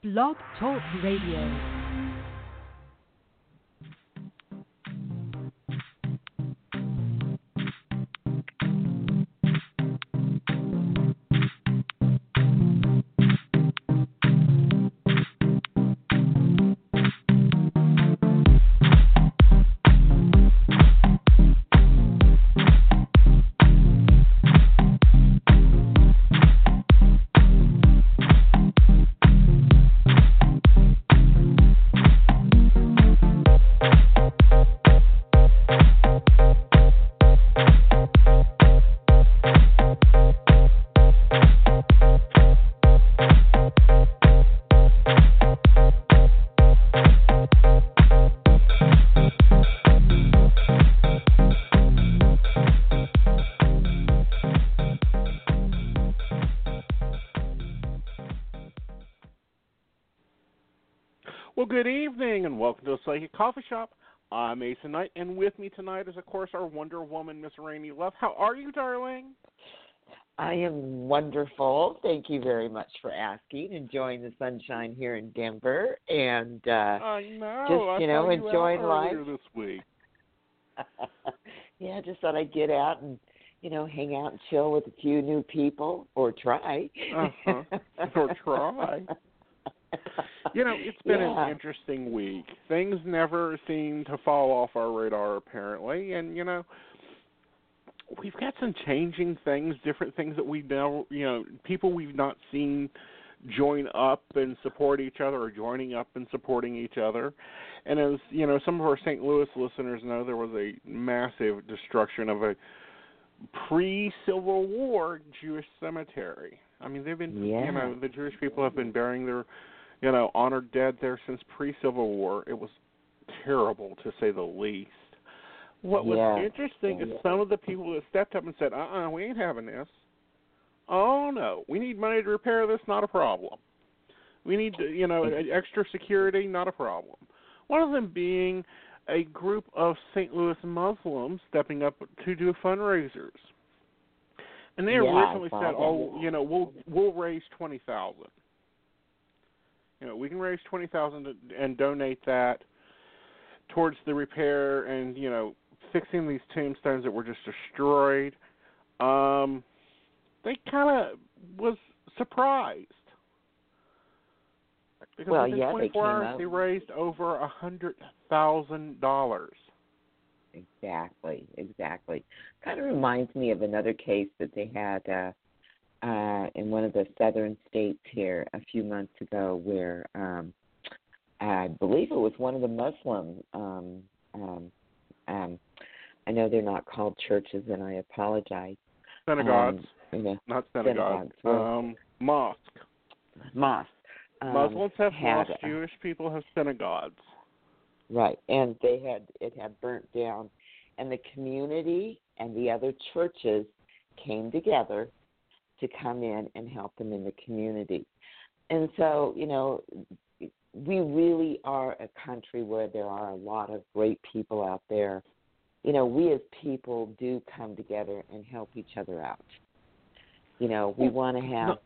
Blog Talk Radio. Evening and welcome to the Psychic Coffee Shop. I'm Aeson Knight, and with me tonight is, of course, our Wonder Woman, Miss Rainey Love. How are you, darling? I am wonderful. Thank you very much for asking. Enjoying the sunshine here in Denver, and uh, I know. just I you know saw you enjoying life. this week. yeah, just thought I'd get out and you know hang out and chill with a few new people, or try. Uh-huh. Or try. You know, it's been Yeah. an interesting week. Things never seem to fall off our radar, apparently, and you know, we've got some changing things, different things that we know. You know, people we've not seen join up and support each other, or joining up and supporting each other. And as you know, some of our St. Louis listeners know, there was a massive destruction of a pre-Civil War Jewish cemetery. I mean, they've been, Yeah. you know, the Jewish people have been burying their, you know, honored dead there since pre-Civil War. It was terrible to say the least. What was Yeah. interesting is some of the people that stepped up and said, "Uh-uh, we ain't having this." Oh no, we need money to repair this. Not a problem. We need, to, you know, mm-hmm. extra security. Not a problem. One of them being a group of St. Louis Muslims stepping up to do fundraisers. And they Yeah, originally said, "Oh, you know, we'll we'll raise twenty thousand. You know, we can raise twenty thousand and donate that towards the repair and you know fixing these tombstones that were just destroyed." Um, they kind of was surprised because Well, within yeah, they 24 came hours out- they raised over a hundred thousand dollars. Exactly, exactly. Kind of reminds me of another case that they had uh, uh, in one of the southern states here a few months ago, where um, I believe it was one of the Muslim. Um, um, um, I know they're not called churches, and I apologize. Synagogues, Um, you know, not synagogues. synagogues, Um, mosque. mosque. Um, Muslims have mosques. uh, Jewish people have synagogues. Right, and they had it had burnt down, and the community and the other churches came together to come in and help them in the community. And so, you know, we really are a country where there are a lot of great people out there. You know, we as people do come together and help each other out. You know, we want to have,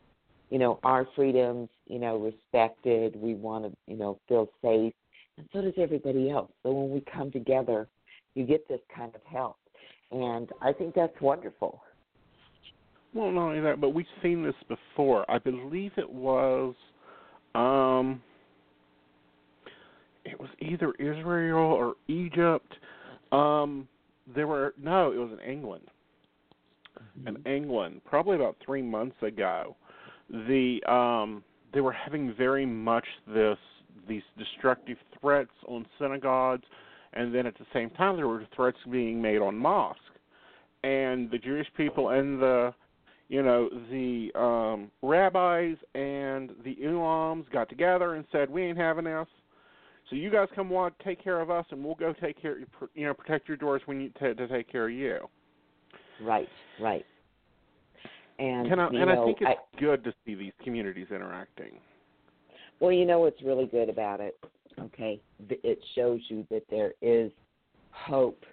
you know, our freedoms, you know, respected. We want to, you know, feel safe and so does everybody else. So when we come together, you get this kind of help, and I think that's wonderful. Well, not only that, but we've seen this before. I believe it was, um, it was either Israel or Egypt. Um, there were no, it was in England. In England, probably about three months ago, the um, they were having very much this these destructive threats on synagogues, and then at the same time there were threats being made on mosques, and the Jewish people and the you know the um rabbis and the imams got together and said we ain't having this so you guys come on take care of us and we'll go take care you know protect your doors when you to, to take care of you Right, right. And and I, and know, I think it's good to see these communities interacting well, you know what's really good about it? Okay, it shows you that there is hope.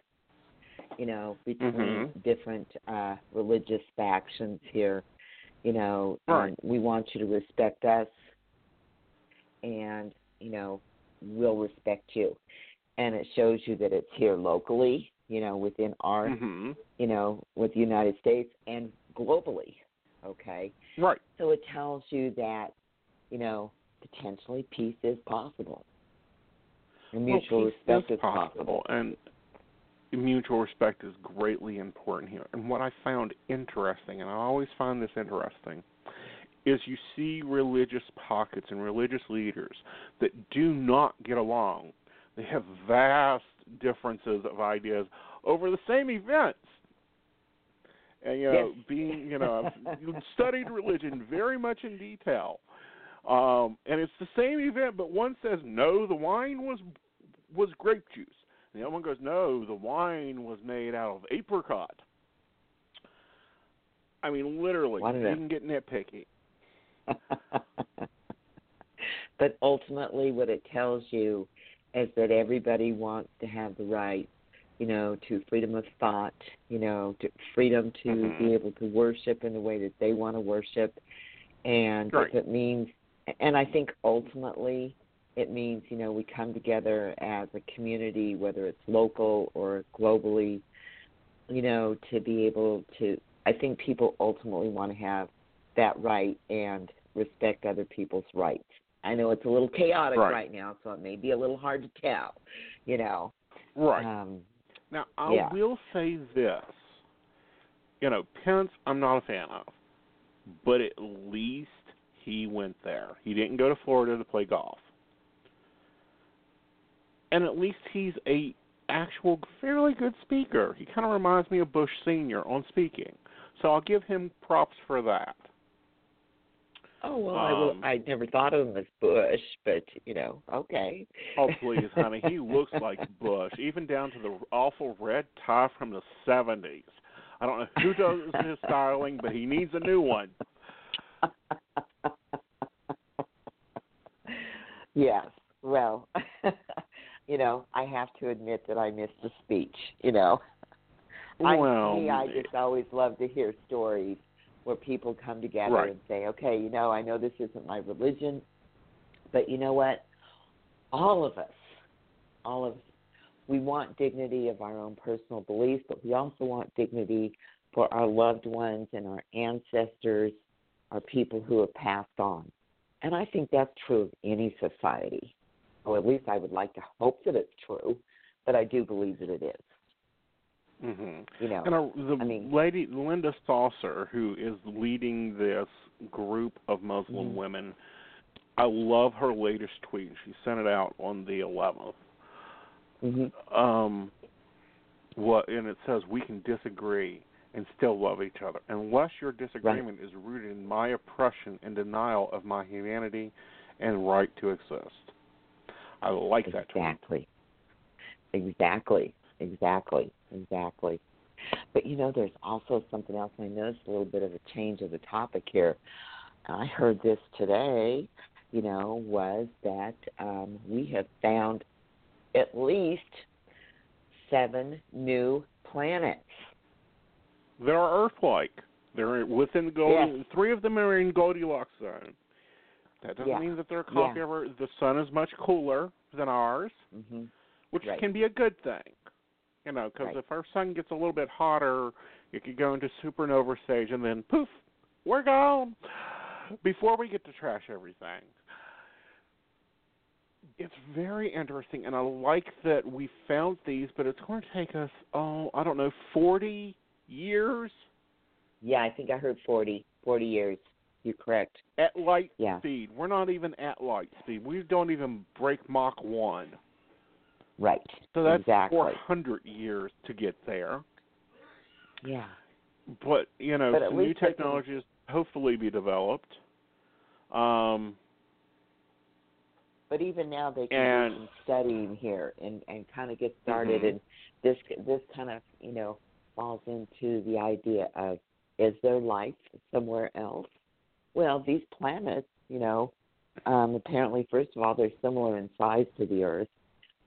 You know, between Mhm. different uh, religious factions here. You know, Right. we want you to respect us, and you know we'll respect you and it shows you that it's here locally you know within our Mhm. you know with the united states and globally okay Right. so it tells you that you know potentially peace is possible and mutual well, respect is is possible and mutual respect is greatly important here. And what I found interesting, and I always find this interesting, is you see religious pockets and religious leaders that do not get along. They have vast differences of ideas over the same events. And you know, Yes. being you know, I've studied religion very much in detail. Um, and it's the same event, but one says no, the wine was was grape juice. And the other one goes, no, the wine was made out of apricot. I mean, literally, you can get nitpicky. but ultimately, what it tells you is that everybody wants to have the right, you know, to freedom of thought, you know, to freedom to Mhm. be able to worship in the way that they want to worship. And Right. if it means, and I think ultimately it means, you know, we come together as a community, whether it's local or globally, you know, to be able to, I think people ultimately want to have that right and respect other people's rights. I know it's a little chaotic Right. right, now, so it may be a little hard to tell, you know. Right. Um, Now, I Yeah. will say this. You know, Pence, I'm not a fan of, but at least he went there. He didn't go to Florida to play golf, and at least he's a actual fairly good speaker. He kind of reminds me of Bush Senior on speaking, so I'll give him props for that. oh well, I will. Um, I never thought of him as Bush, but you know, okay. Oh please, honey, he looks like Bush, even down to the awful red tie from the '70s. I don't know who does his styling, but he needs a new one. yes. Well, you know, I have to admit that I missed the speech. You know, I, me, I just always love to hear stories where people come together Right. and say, okay, you know, I know this isn't my religion, but you know what? All of us, all of us, we want dignity of our own personal beliefs, but we also want dignity for our loved ones and our ancestors, our people who have passed on. And I think that's true of any society. Or at least I would like to hope that it's true, but I do believe that it is. hmm You know, And uh, the I mean- lady Linda Sarsour, who is leading this group of Muslim Mhm. women, I love her latest tweet. She sent it out on the 11th. hmm um what and it says we can disagree and still love each other unless your disagreement is rooted in my oppression and denial of my humanity and right to exist i like that tweet Exactly. Exactly. Exactly. Exactly. But you know, there's also something else. I noticed a little bit of a change of the topic here. I heard this today. You know, was that um, we have found at least seven new planets. they're earth-like they're within the Gold- Yes. three of them are in goldilocks zone that doesn't Yeah. mean that they're a copy Yeah. of our the sun is much cooler than ours hmm which Right. can be a good thing. You know, because Right. if our sun gets a little bit hotter, it could go into supernova stage, and then poof, we're gone before we get to trash everything. It's very interesting, and I like that we found these, but it's going to take us, oh, I don't know, 40 years Yeah, I think I heard 40, 40 years. You're correct. at light Yeah. speed. We're not even at light speed. We don't even break Mach 1. Right. So that's exactly. 400 years to get there. Yeah. but you know But some new they can- technologies hopefully be developed um But even now, they can And- do some studying here and and kind of get started. Mhm. And this this kind of you know falls into the idea of is there life somewhere else? Well, these planets, you know, um, apparently, first of all, they're similar in size to the Earth,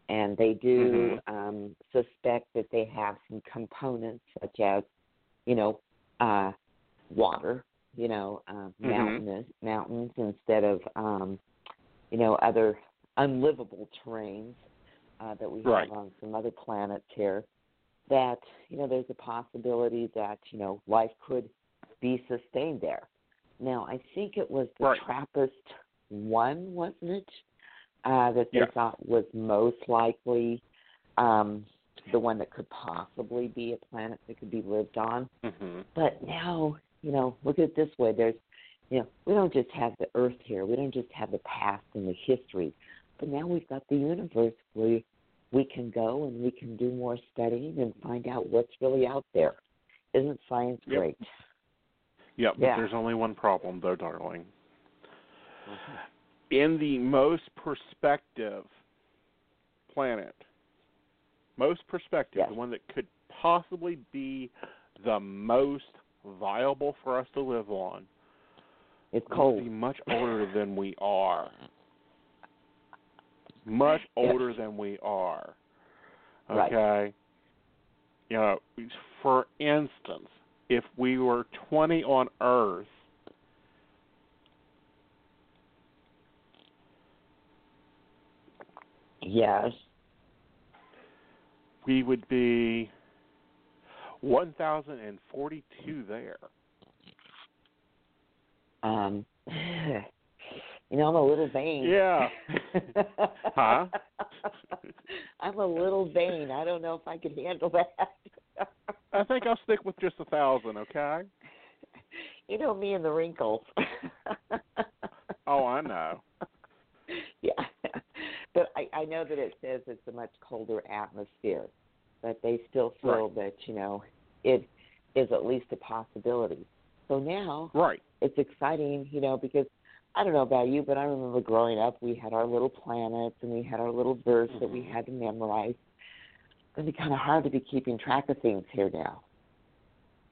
and they do um, suspect that they have some components such as, you know, uh, water, you know, um, Mhm. mountainous mountains instead of um, you know, other unlivable terrains uh, that we have Right. on some other planets here, that you know there's a possibility that you know life could be sustained there. Now, I think it was the Right. Trappist one, wasn't it? Uh, that they Yes. thought was most likely um, the one that could possibly be a planet that could be lived on. hmm But now, you know, look at it this way. There's, you know, we don't just have the Earth here. We don't just have the past and the history, but now we've got the universe where we can go and we can do more studying and find out what's really out there. Isn't science Yep. great? Yep. But Yeah. there's only one problem, though, darling. Mhm. In the most perspective planet, most perspective, Yes. the one that could possibly be the most viable for us to live on, It's cold. be much older than we are. Much Yes. older than we are. Right. Okay. You know, for instance, if we were 20 on Earth, Yes. we would be 1,042 there. Um, you know, I'm a little vain. Yeah. Huh? I'm a little vain. I don't know if I can handle that. I think I'll stick with just a thousand. Okay. you know me and the wrinkles. Oh, I know. Yeah, but I, I know that it says it's a much colder atmosphere, but they still feel that you know it is at least a possibility. So now Right. it's exciting, you know, because I don't know about you, but I remember growing up, we had our little planets and we had our little verse that we Mhm. had to memorize. It's going to be kind of hard to be keeping track of things here now.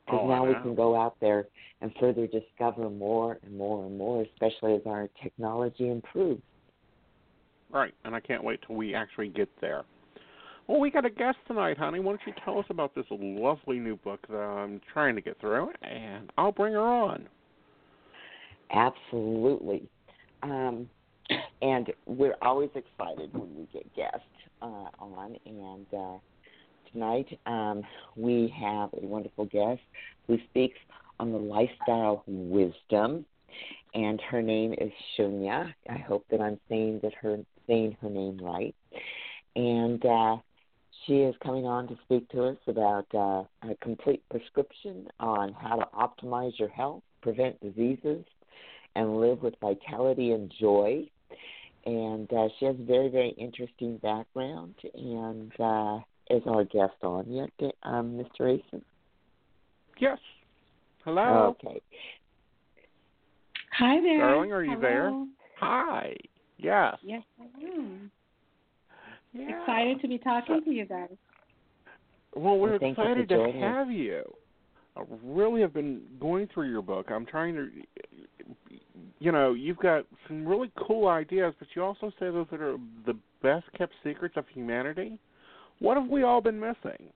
Because Oh, now we can go out there and further discover more and more and more, especially as our technology improves. Right. And I can't wait till we actually get there. Well, we got a guest tonight, honey. Why don't you tell us about this lovely new book that I'm trying to get through, and I'll bring her on. Absolutely. Um, and we're always excited when we get guests uh, on. And uh, tonight um, we have a wonderful guest who speaks on the lifestyle wisdom. And her name is Shunya. I hope that I'm saying that her saying her name right. And uh, she is coming on to speak to us about uh, a complete prescription on how to optimize your health, prevent diseases, and live with vitality and joy. And uh, she has a very, very interesting background and uh, is our guest on yet, um, Mr. Aeson? Yes. Hello. Okay. Hi there. Darling, are you there? Hi. Yes. Yes, I am. Yeah. Excited to be talking to you guys. Well, we're Well, thank you for excited to joining us. have you. I really have been going through your book. I'm trying to, you know, you've got some really cool ideas, but you also say those that are the best kept secrets of humanity. What have we all been missing?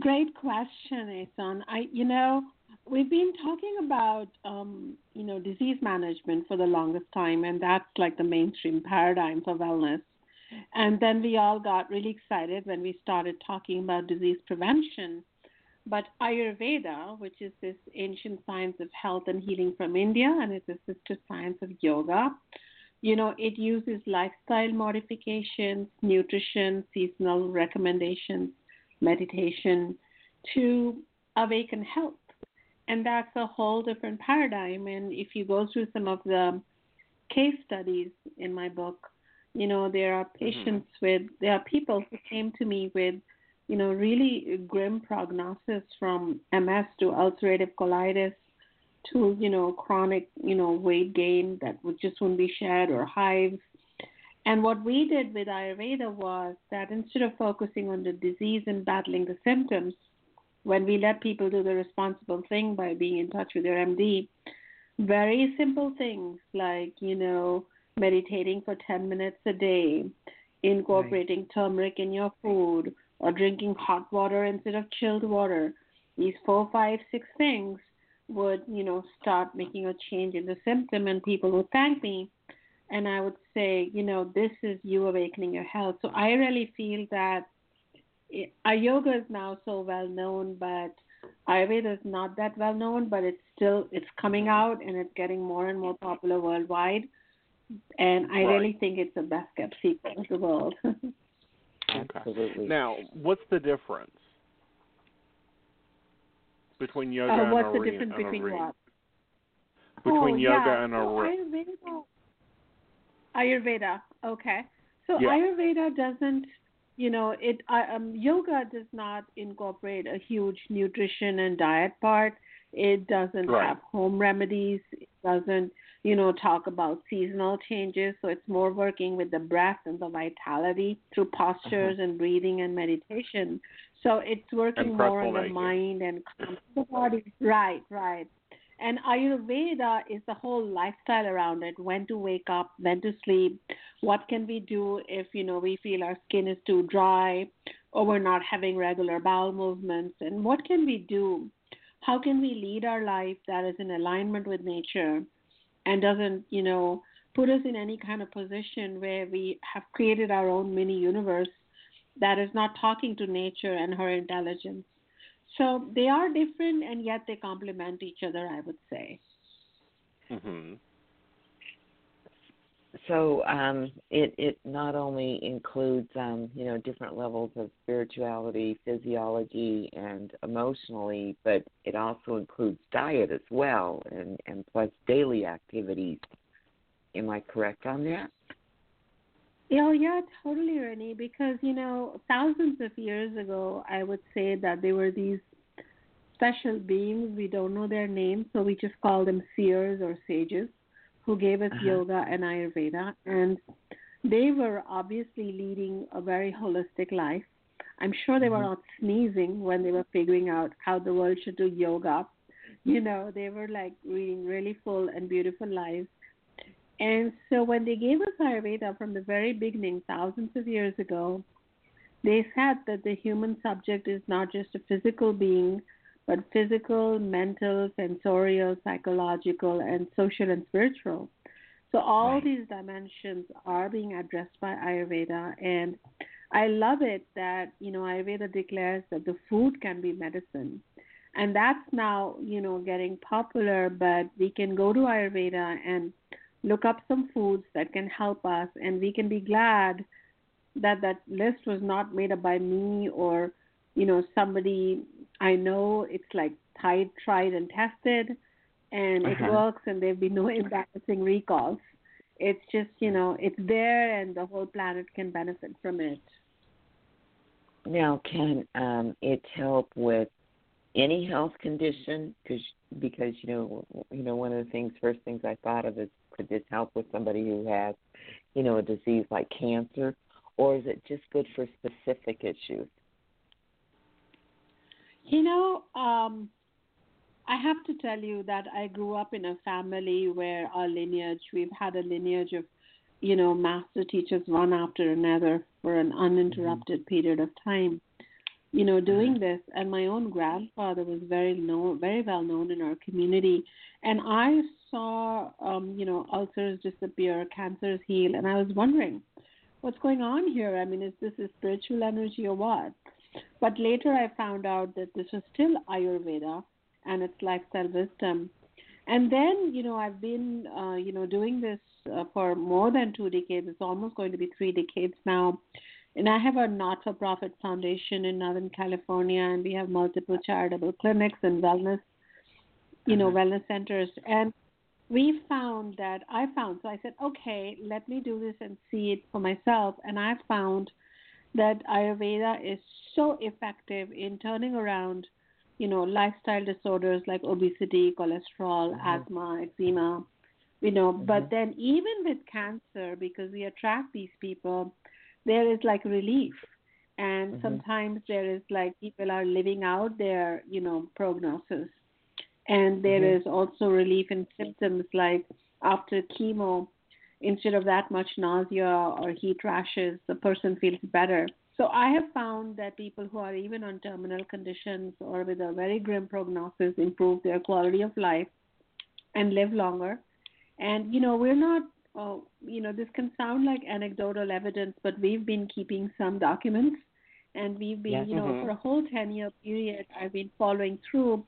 Great question, Aeson. I, you know, we've been talking about, um, you know, disease management for the longest time, and that's like the mainstream paradigm for wellness. And then we all got really excited when we started talking about disease prevention. But Ayurveda, which is this ancient science of health and healing from India, and it's a sister science of yoga, you know, it uses lifestyle modifications, nutrition, seasonal recommendations, meditation to awaken health. And that's a whole different paradigm. And if you go through some of the case studies in my book, you know, there are mm-hmm. patients with, there are people who came to me with, you know, really grim prognosis from MS to ulcerative colitis to, you know, chronic, you know, weight gain that would just wouldn't be shed or hives. And what we did with Ayurveda was that instead of focusing on the disease and battling the symptoms, when we let people do the responsible thing by being in touch with their MD, very simple things like, you know, meditating for 10 minutes a day, incorporating turmeric in your food, or drinking hot water instead of chilled water. These four, five, six things would, you know, start making a change in the symptom and people would thank me. And I would say, you know, this is you awakening your health. So I really feel that it, our yoga is now so well known, but Ayurveda is not that well known, but it's still it's coming out and it's getting more and more popular worldwide. And I Right. really think it's the best kept secret of the world. Absolutely. Now, what's the difference between yoga uh, and what's the difference and between what? Between oh, yoga yeah. and so Ori- Ayurveda. Ayurveda. Okay. So Yeah. Ayurveda doesn't, you know, it uh, um, yoga does not incorporate a huge nutrition and diet part. It doesn't Right. have home remedies. It doesn't, you know, talk about seasonal changes. So it's more working with the breath and the vitality through postures and breathing and meditation. So it's working more on the mind and the body. Right, right. And Ayurveda is the whole lifestyle around it. When to wake up, when to sleep, what can we do if you know we feel our skin is too dry or we're not having regular bowel movements, and what can we do? How can we lead our life that is in alignment with nature and doesn't, you know, put us in any kind of position where we have created our own mini universe that is not talking to nature and her intelligence. So they are different and yet they complement each other, I would say. Mhm. So um, it it not only includes um, you know different levels of spirituality, physiology, and emotionally, but it also includes diet as well, and and plus daily activities. Am I correct on that? Yeah, yeah, totally, Rennie. Because you know, thousands of years ago, I would say that there were these special beings. We don't know their names, so we just call them seers or sages, who gave us Uh-huh. yoga and Ayurveda, and they were obviously leading a very holistic life. I'm sure they were not sneezing when they were figuring out how the world should do yoga. You know, they were like leading really full and beautiful lives. And so when they gave us Ayurveda from the very beginning, thousands of years ago, they said that the human subject is not just a physical being, but physical, mental, sensorial, psychological, and social and spiritual. So all Right. these dimensions are being addressed by Ayurveda, and I love it that you know Ayurveda declares that the food can be medicine, and that's now you know getting popular. But we can go to Ayurveda and look up some foods that can help us, and we can be glad that that list was not made up by me or you know somebody I know. It's like tried, tried and tested, and it Uh-huh. works, and there'll be no embarrassing recalls. It's just you know it's there, and the whole planet can benefit from it. Now, can um, it help with any health condition? Cause, because you know, you know, one of the things, first things I thought of is, could this help with somebody who has, you know, a disease like cancer, or is it just good for specific issues? You know, um, I have to tell you that I grew up in a family where our lineage, we've had a lineage of, you know, master teachers one after another for an uninterrupted period of time. You know, doing this, and my own grandfather was very known, very well known in our community, and I saw, um, you know, ulcers disappear, cancers heal, and I was wondering, what's going on here? I mean, is this a spiritual energy or what? But later I found out that this was still Ayurveda and its lifestyle wisdom. And then, you know, I've been, uh, you know, doing this uh, for more than two decades. It's almost going to be three decades now. And I have a not-for-profit foundation in Northern California, and we have multiple charitable clinics and wellness, you know, Uh-huh. wellness centers. And we found that I found, so I said, okay, let me do this and see it for myself. And I found that Ayurveda is so effective in turning around, you know, lifestyle disorders like obesity, cholesterol, Mhm. asthma, eczema, you know. Mhm. But then even with cancer, because we attract these people, there is like relief. And Mhm. sometimes there is like people are living out their, you know, prognosis. And there Mhm. is also relief in symptoms like after chemo, instead of that much nausea or heat rashes, the person feels better. So I have found that people who are even on terminal conditions or with a very grim prognosis improve their quality of life and live longer. And you know, we're not oh, you know, this can sound like anecdotal evidence, but we've been keeping some documents and we've been, Yes. you know, Mhm. for a whole 10 year period, I've been following through.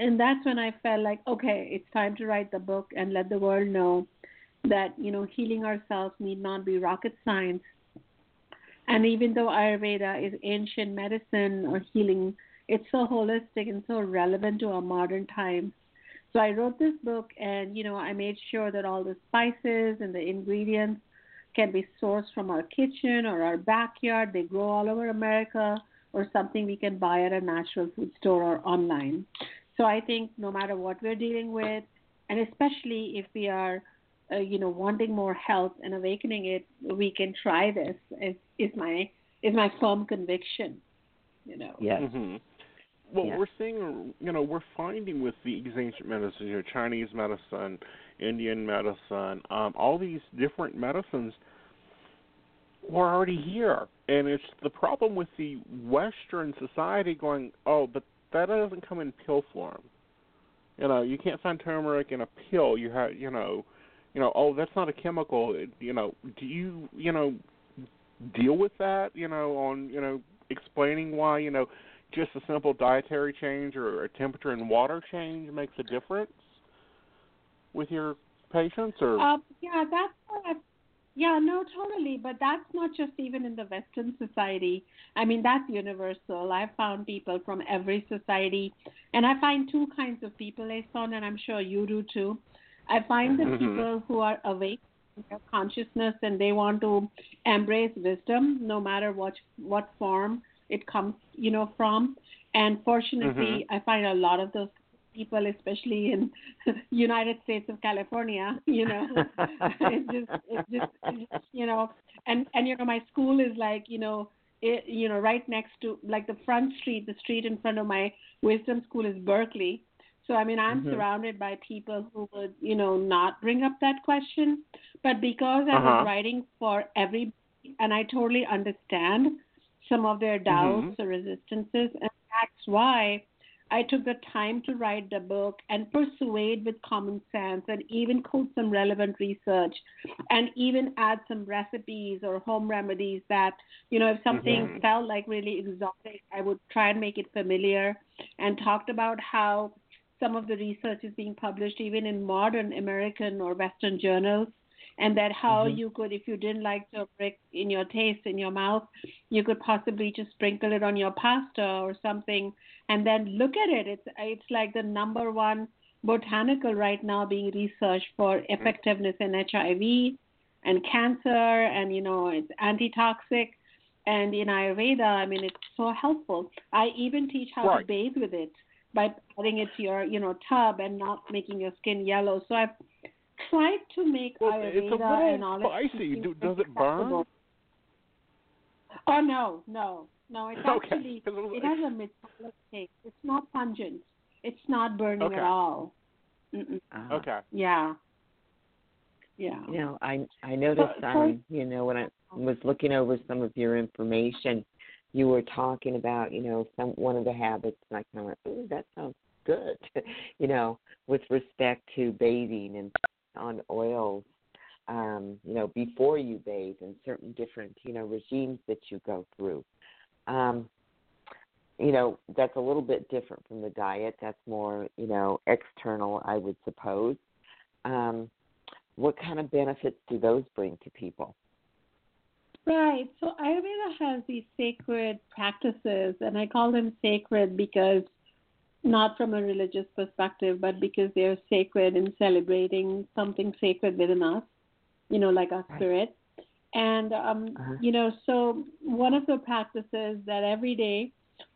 And that's when I felt like, okay, it's time to write the book and let the world know that, you know, healing ourselves need not be rocket science. And even though Ayurveda is ancient medicine or healing, it's so holistic and so relevant to our modern times. So I wrote this book and, you know, I made sure that all the spices and the ingredients can be sourced from our kitchen or our backyard. They grow all over America or something we can buy at a natural food store or online. So I think no matter what we're dealing with, and especially if we are, uh, you know, wanting more health and awakening it, we can try this. Is, is my is my firm conviction. You know. Yes. hmm Well, Yeah. we're seeing, you know, we're finding with these ancient medicines, you know, Chinese medicine, Indian medicine, um, all these different medicines were already here, and it's the problem with the Western society going, oh, but that doesn't come in pill form. You know, you can't find turmeric in a pill. You have, you know, you know, oh, that's not a chemical. You know, do you, you know, deal with that? You know, on, you know, explaining why, you know, just a simple dietary change or a temperature and water change makes a difference with your patients, or Um, yeah, that's what I, yeah, no, totally. But that's not just even in the Western society. I mean, that's universal. I've found people from every society, and I find two kinds of people, Aeson, and I'm sure you do too. I find the Mhm. people who are awake their consciousness and they want to embrace wisdom, no matter what what form it comes, you know, from. And fortunately, I find a lot of those people, especially in United States of California, you know, it's just, it's just, it's just, you know, and and you know, my school is like, you know, it, you know, right next to like the front street, the street in front of my wisdom school is Berkeley. So I mean, I'm Mhm. surrounded by people who would, you know, not bring up that question, but because I Uh-huh. was writing for every, and I totally understand some of their doubts Mhm. or resistances, and that's why I took the time to write the book and persuade with common sense and even quote some relevant research and even add some recipes or home remedies that, you know, if something Mhm. felt like really exotic, I would try and make it familiar and talked about how some of the research is being published even in modern American or Western journals and that how Mhm. you could if you didn't like turmeric in your taste in your mouth you could possibly just sprinkle it on your pasta or something and then look at it. It's it's like the number one botanical right now being researched for effectiveness in HIV and cancer and you know it's antitoxic. And in ayurveda i mean it's so helpful. I even teach how Right. to bathe with it by adding it to your you know tub and not making your skin yellow so i've tried to make well, ayurveda it's a and little all spicy. Do, does it burn? Oh no, no, no. It's Okay. actually 'Cause it was- it has a metallic taste. It's not pungent. It's not burning Okay. at all. Mm-mm. Uh, Okay. Yeah. Yeah. You know, I I noticed So- um, you know, when I was looking over some of your information, you were talking about, you know, some one of the habits and I kinda went, Ooh, that sounds good you know, with respect to bathing and on oils, um, you know, before you bathe and certain different, you know, regimes that you go through. Um, you know, that's a little bit different from the diet. That's more, you know, external, I would suppose. Um, what kind of benefits do those bring to people? Right. So Ayurveda has these sacred practices, and I call them sacred because not from a religious perspective, but because they're sacred in celebrating something sacred within us, you know, like our spirit. And, um, Uh-huh. you know, so one of the practices that every day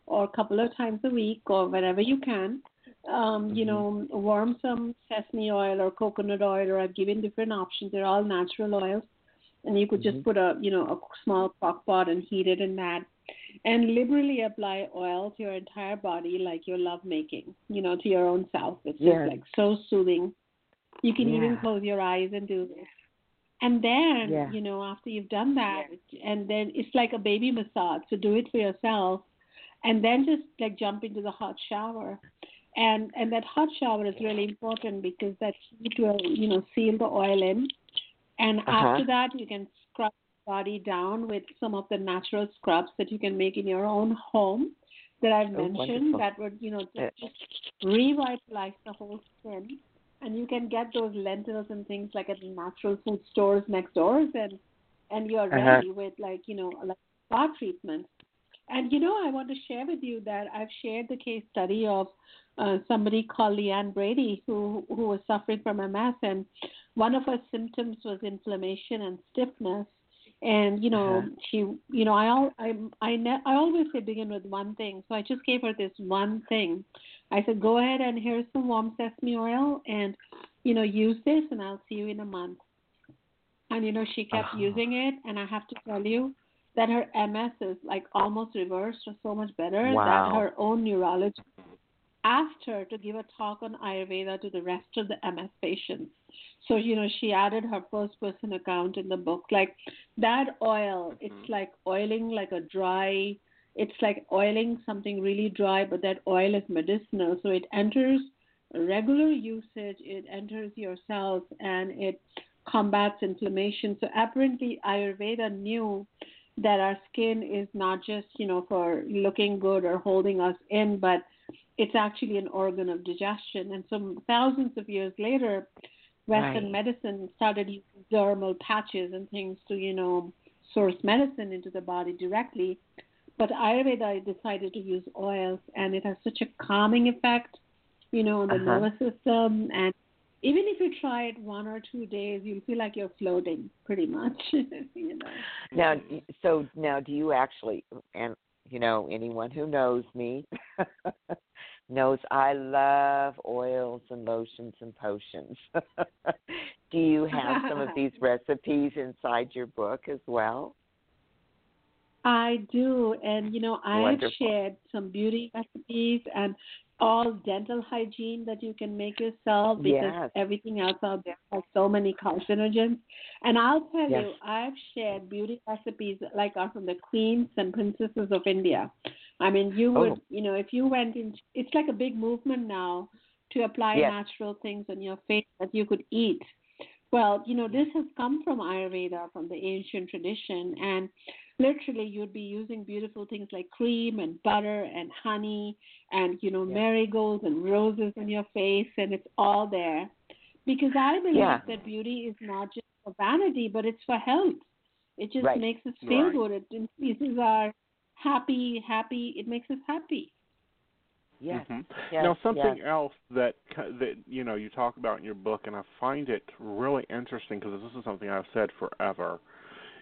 or a couple of times a week or whenever you can, um, you Mhm. know, warm some sesame oil or coconut oil, or I've given different options. They're all natural oils and you could just Mhm. put a you know a small crock pot and heat it in that and liberally apply oil to your entire body like you're love making you know to your own self it's Yes. just like so soothing you can even close your eyes and do this And then, Yeah. you know, after you've done that, and then it's like a baby massage. So do it for yourself, and then just like jump into the hot shower. And and that hot shower is really important because that heat will, you know, seal the oil in. And Uh-huh. after that, you can scrub your body down with some of the natural scrubs that you can make in your own home that I've Oh, mentioned wonderful. that would, you know, Yeah. just, just revitalize the whole skin. And you can get those lentils and things like at the natural food stores next doors, and and you're Uh-huh. ready with like you know like spa treatment. And you know, I want to share with you that I've shared the case study of uh, somebody called Leanne Brady who who was suffering from MS, and one of her symptoms was inflammation and stiffness. And you know, Uh-huh. she, you know, I al- I I ne- I always say begin with one thing. So I just gave her this one thing. I said, go ahead and here's some warm sesame oil, and you know, use this, and I'll see you in a month. And you know, she kept Uh-huh. using it, and I have to tell you that her MS is like almost reversed or so much better Wow. that her own neurologist asked her to give a talk on Ayurveda to the rest of the MS patients. So, you know, she added her first person account in the book. Like that oil, it's mm-hmm. like oiling like a dry, it's like oiling something really dry, but that oil is medicinal. So it enters regular usage, it enters your cells and it combats inflammation. So apparently, Ayurveda knew that our skin is not just, you know, for looking good or holding us in, but it's actually an organ of digestion. And so thousands of years later, Western Right. medicine started using dermal patches and things to, you know, source medicine into the body directly. But Ayurveda decided to use oils, and it has such a calming effect, you know, on the Uh-huh. nervous system. And even if you try it one or two days, you'll feel like you're floating, pretty much. you know. Now, so now, do you actually, and you know, anyone who knows me knows I love oils and lotions and potions. do you have some of these recipes inside your book as well? I do, and you know, I've shared some beauty recipes and all dental hygiene that you can make yourself because Yes. everything else out there has so many carcinogens. And I'll tell Yes. you, I've shared beauty recipes like are from the queens and princesses of India. I mean, you oh. would, Oh. you know, if you went in, it's like a big movement now to apply Yes. natural things on your face that you could eat. Well, you know, this has come from Ayurveda, from the ancient tradition, and literally you'd be using beautiful things like cream and butter and honey and you know Yeah. marigolds and roses on your face and it's all there because i believe Yeah. that beauty is not just for vanity but it's for health it just Right. makes us feel Right. good it increases our happy happy it makes us happy Yes. Mhm. yes, now, something yes. else that that you know you talk about in your book, and I find it really interesting because this is something I've said forever,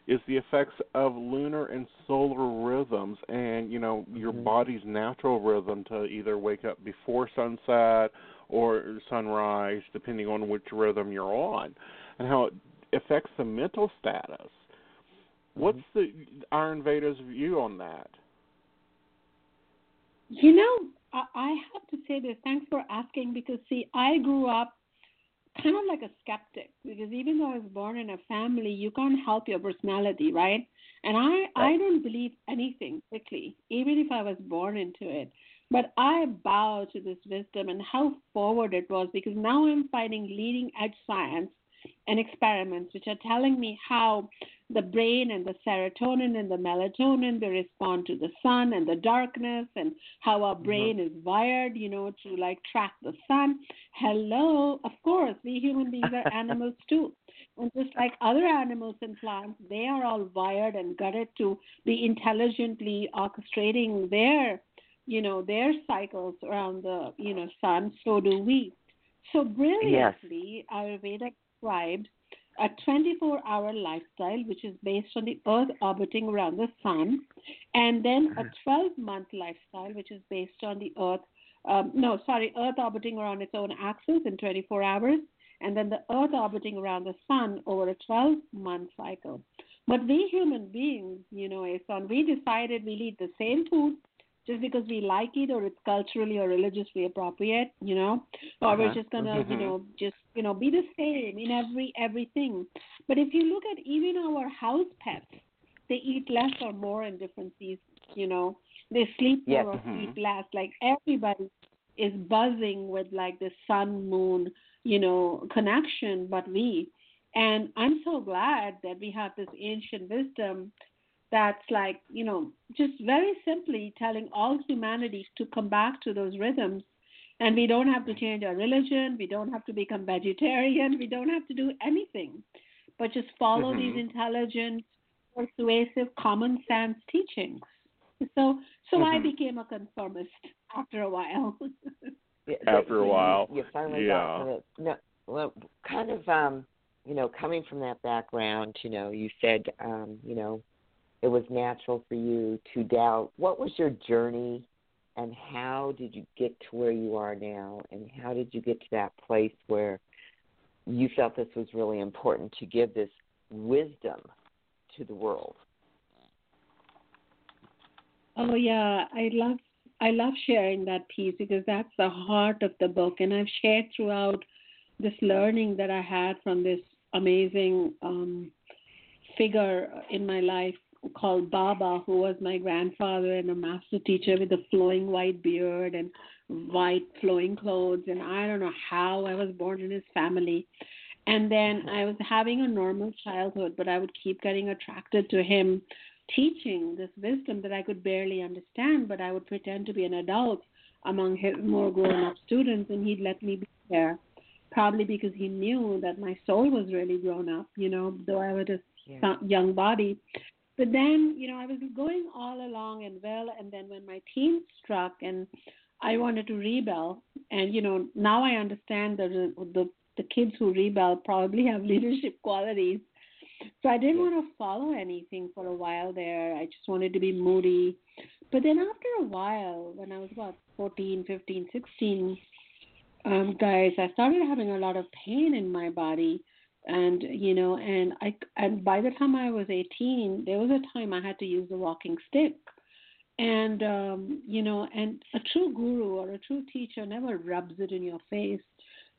is the effects of lunar and solar rhythms, and you know your Mhm. body's natural rhythm to either wake up before sunset or sunrise, depending on which rhythm you're on, and how it affects the mental status. What's the Ayurveda's view on that? You know, I, I have to say this. Thanks for asking because, see, I grew up kind of like a skeptic because even though I was born in a family, you can't help your personality, right? And I, I don't believe anything quickly, even if I was born into it. But I bow to this wisdom and how forward it was because now I'm finding leading edge science and experiments which are telling me how the brain and the serotonin and the melatonin they respond to the sun and the darkness and how our mm-hmm. brain is wired you know to like track the sun. Hello of course we human beings are animals too. And just like other animals and plants they are all wired and gutted to be intelligently orchestrating their you know their cycles around the you know sun. So do we. So brilliantly ayurveda described a 24 hour lifestyle which is based on the earth orbiting around the sun and then a 12 month lifestyle which is based on the earth um, no sorry earth orbiting around its own axis in 24 hours and then the earth orbiting around the sun over a 12 month cycle. But we human beings you know Aeson, we decided we eat the same food just because we like it or it's culturally or religiously appropriate, you know, or Uh-huh. we're just gonna, you Mhm. know, just you know, be the same in every everything. But if you look at even our house pets, they eat less or more in different seasons. You know, they sleep more or Mhm. sleep less. Like everybody is buzzing with like the sun moon, you know, connection, but we. And I'm so glad that we have this ancient wisdom that's like, you know, just very simply telling all humanity to come back to those rhythms. And we don't have to change our religion, we don't have to become vegetarian, we don't have to do anything, but just follow Mhm. these intelligent, persuasive, common sense teachings. So, so I Mhm. became a conformist after a while. Yeah, After a you- while, you finally yeah. got to it. No, well, kind of, um, you know, coming from that background, you know, you said, um, you know, it was natural for you to doubt. What was your journey, and how did you get to where you are now, and how did you get to that place where you felt this was really important to give this wisdom to the world? Oh yeah, I love I love sharing that piece because that's the heart of the book, and I've shared throughout this learning that I had from this amazing um, figure in my life called Baba, who was my grandfather and a master teacher with a flowing white beard and white flowing clothes, and I don't know how I was born in his family. And then mm-hmm. I was having a normal childhood, but I would keep getting attracted to him teaching this wisdom that I could barely understand, but I would pretend to be an adult among his more grown up students, and he'd let me be there. Probably because he knew that my soul was really grown up, you know, though I was a Yeah. young body. But then, you know, I was going all along and well, and then when my teens struck and I wanted to rebel, and you know, now I understand that the the, the kids who rebel probably have leadership qualities. So I didn't want to follow anything for a while there. I just wanted to be moody. But then after a while, when I was about 14, 15, 16, um, guys, I started having a lot of pain in my body. And you know, and I and by the time I was 18, there was a time I had to use a walking stick. And um, you know, and a true guru or a true teacher never rubs it in your face.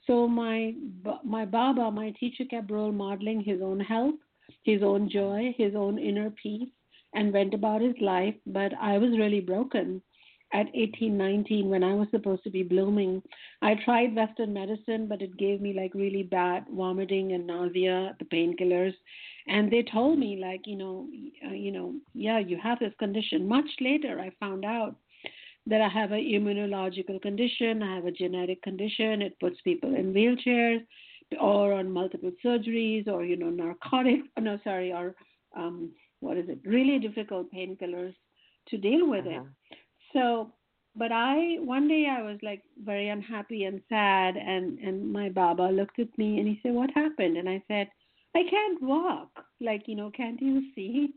So my my Baba, my teacher, kept role modeling his own health, his own joy, his own inner peace, and went about his life. But I was really broken at 18, 19 when I was supposed to be blooming. I tried Western medicine, but it gave me like really bad vomiting and nausea, the painkillers. And they told me like, you know, uh, you know, yeah, you have this condition. Much later, I found out that I have an immunological condition, I have a genetic condition. It puts people in wheelchairs or on multiple surgeries or, you know, narcotics, no, sorry, or um, what is it, really difficult painkillers to deal with Uh-huh. it. So, but I, one day I was like very unhappy and sad, and, and my Baba looked at me and he said, What happened? And I said, I can't walk. Like, you know, can't you see?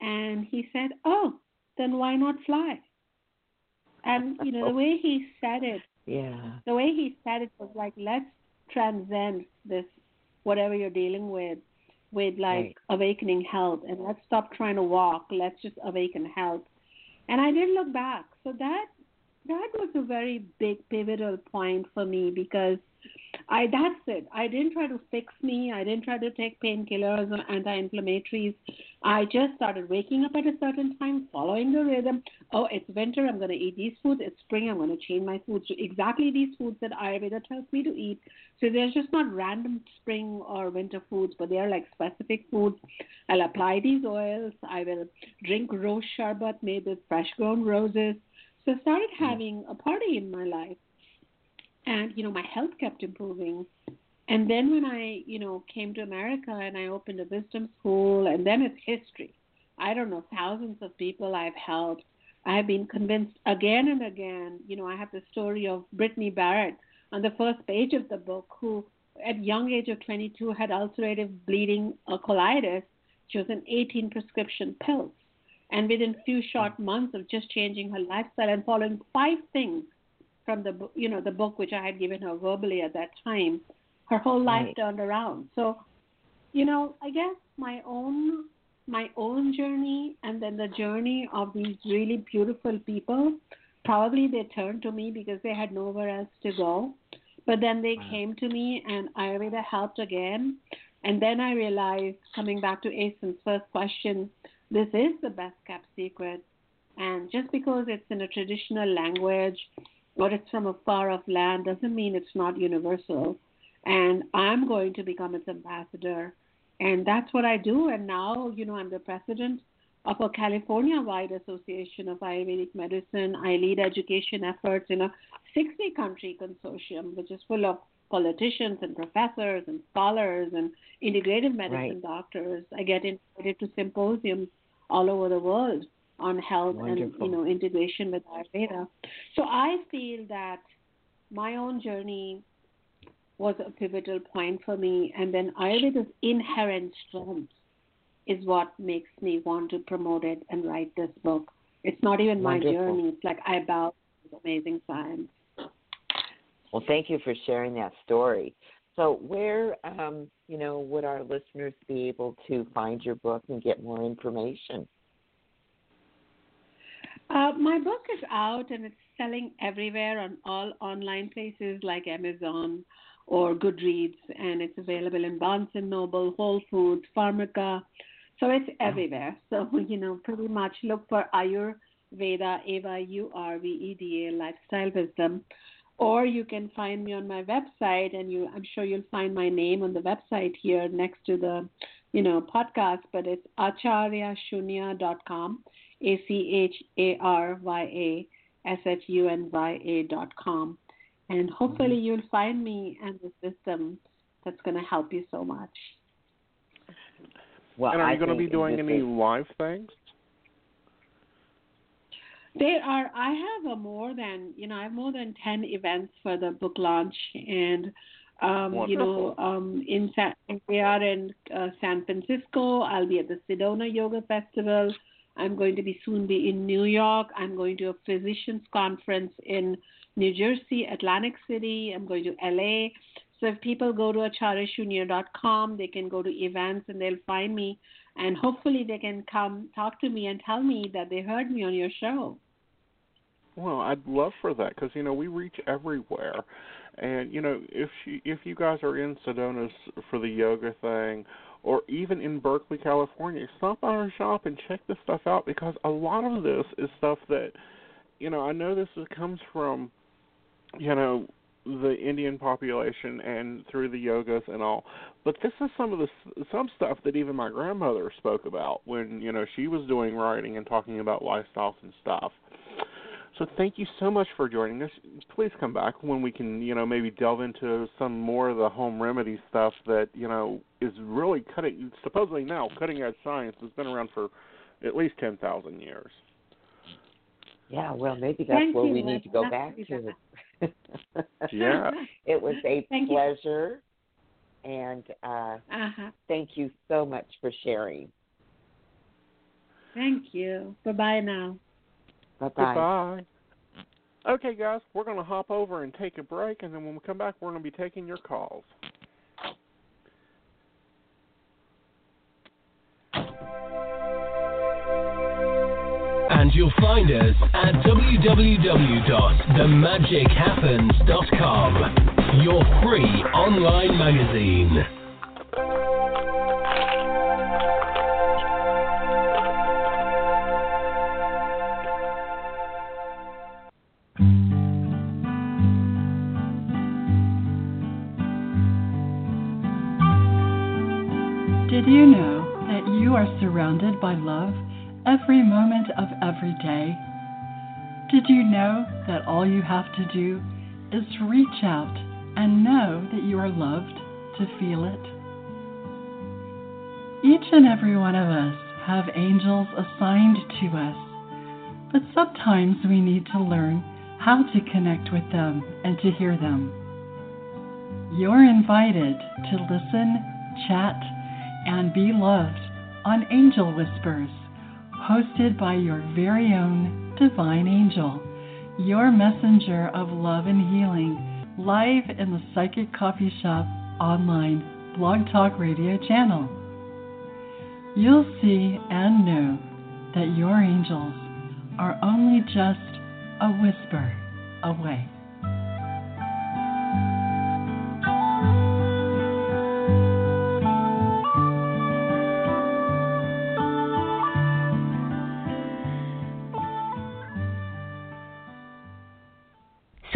And he said, Oh, then why not fly? And, you know, the oh. way he said it, Yeah. the way he said it was like, let's transcend this, whatever you're dealing with, with like Right. awakening health, and let's stop trying to walk. Let's just awaken health. And I didn't look back. So that that was a very big pivotal point for me because I that's it. I didn't try to fix me. I didn't try to take painkillers or anti-inflammatories. I just started waking up at a certain time, following the rhythm. Oh, it's winter. I'm going to eat these foods. It's spring. I'm going to change my foods to exactly these foods that Ayurveda tells me to eat. So there's just not random spring or winter foods, but they are like specific foods. I'll apply these oils. I will drink rose sherbet made with fresh grown roses. So I started hmm. having a party in my life and you know my health kept improving. And then when i you know came to america and i opened a wisdom school and then it's history. I don't know thousands of people i've helped. I have been convinced again and again you know i have the story of brittany barrett on the first page of the book who at young age of 22 had ulcerative bleeding or colitis. She was on 18 prescription pills and within few short months of just changing her lifestyle and following five things from the you know the book which I had given her verbally at that time, her whole life Right. turned around. So, you know, I guess my own my own journey and then the journey of these really beautiful people, probably they turned to me because they had nowhere else to go. But then they came to me and Ayurveda helped again. And then I realized, coming back to Aeson's first question, this is the best kept secret. And just because it's in a traditional language or it's from a far off land doesn't mean it's not universal. And I'm going to become its ambassador. And that's what I do. And now, you know, I'm the president of a California wide association of Ayurvedic medicine. I lead education efforts in a 60 country consortium, which is full of politicians and professors and scholars and integrative medicine right. doctors. I get invited to symposiums all over the world on health Wonderful. and you know integration with Ayurveda. So I feel that my own journey was a pivotal point for me, and then Ayurveda's inherent strength is what makes me want to promote it and write this book. It's not even Wonderful. my journey. It's like I bow to amazing science. Well, thank you for sharing that story. So, where, um, you know, would our listeners be able to find your book and get more information? Uh, my book is out and it's selling everywhere on all online places like Amazon or Goodreads, and it's available in Barnes and Noble, Whole Foods, Pharmaca. So it's everywhere. So you know, pretty much look for Ayurveda, Ava U R V E D A, Lifestyle Wisdom, or you can find me on my website, and you, I'm sure you'll find my name on the website here next to the, you know, podcast. But it's acharyashunya.com, A C H A R Y A S H U N Y A dot com, and hopefully mm-hmm. you'll find me and the system that's going to help you so much. Well, and are you going to be doing any is... live things? There are. I have a more than you know. I have more than ten events for the book launch, and um, you know, um, in San, they are in uh, San Francisco. I'll be at the Sedona Yoga Festival. I'm going to be soon be in New York. I'm going to a physicians conference in New Jersey, Atlantic City. I'm going to LA. So if people go to acharyashunya.com, they can go to events and they'll find me, and hopefully they can come talk to me and tell me that they heard me on your show. Well, I'd love for that because you know we reach everywhere, and you know if you, if you guys are in Sedona for the yoga thing, or even in Berkeley, California, stop by our shop and check this stuff out because a lot of this is stuff that, you know, I know this comes from, you know, the Indian population and through the yogas and all. But this is some of the some stuff that even my grandmother spoke about when you know she was doing writing and talking about lifestyles and stuff. So thank you so much for joining us. Please come back when we can, you know, maybe delve into some more of the home remedy stuff that, you know, is really cutting supposedly now cutting edge science has been around for at least 10,000 years. Yeah, well, maybe that's Thank where you, we need to go back to. yeah. It was a thank pleasure. You. And uh, uh-huh. thank you so much for sharing. Thank you. Bye bye now. Bye bye. Goodbye. Okay, guys, we're going to hop over and take a break, and then when we come back, we're going to be taking your calls. And you'll find us at www.themagichappens.com, your free online magazine. Surrounded by love? every moment of every day. Did you know that all you have to do is reach out and know that you are loved to feel it? Each and every one of us have angels assigned to us, but sometimes we need to learn how to connect with them and to hear them. You're invited to listen, chat, and be loved on Angel Whispers hosted by your very own divine angel, your messenger of love and healing, live in the Psychic Coffee Shop online Blog Talk Radio channel. you'll see and know that your angels are only just a whisper away.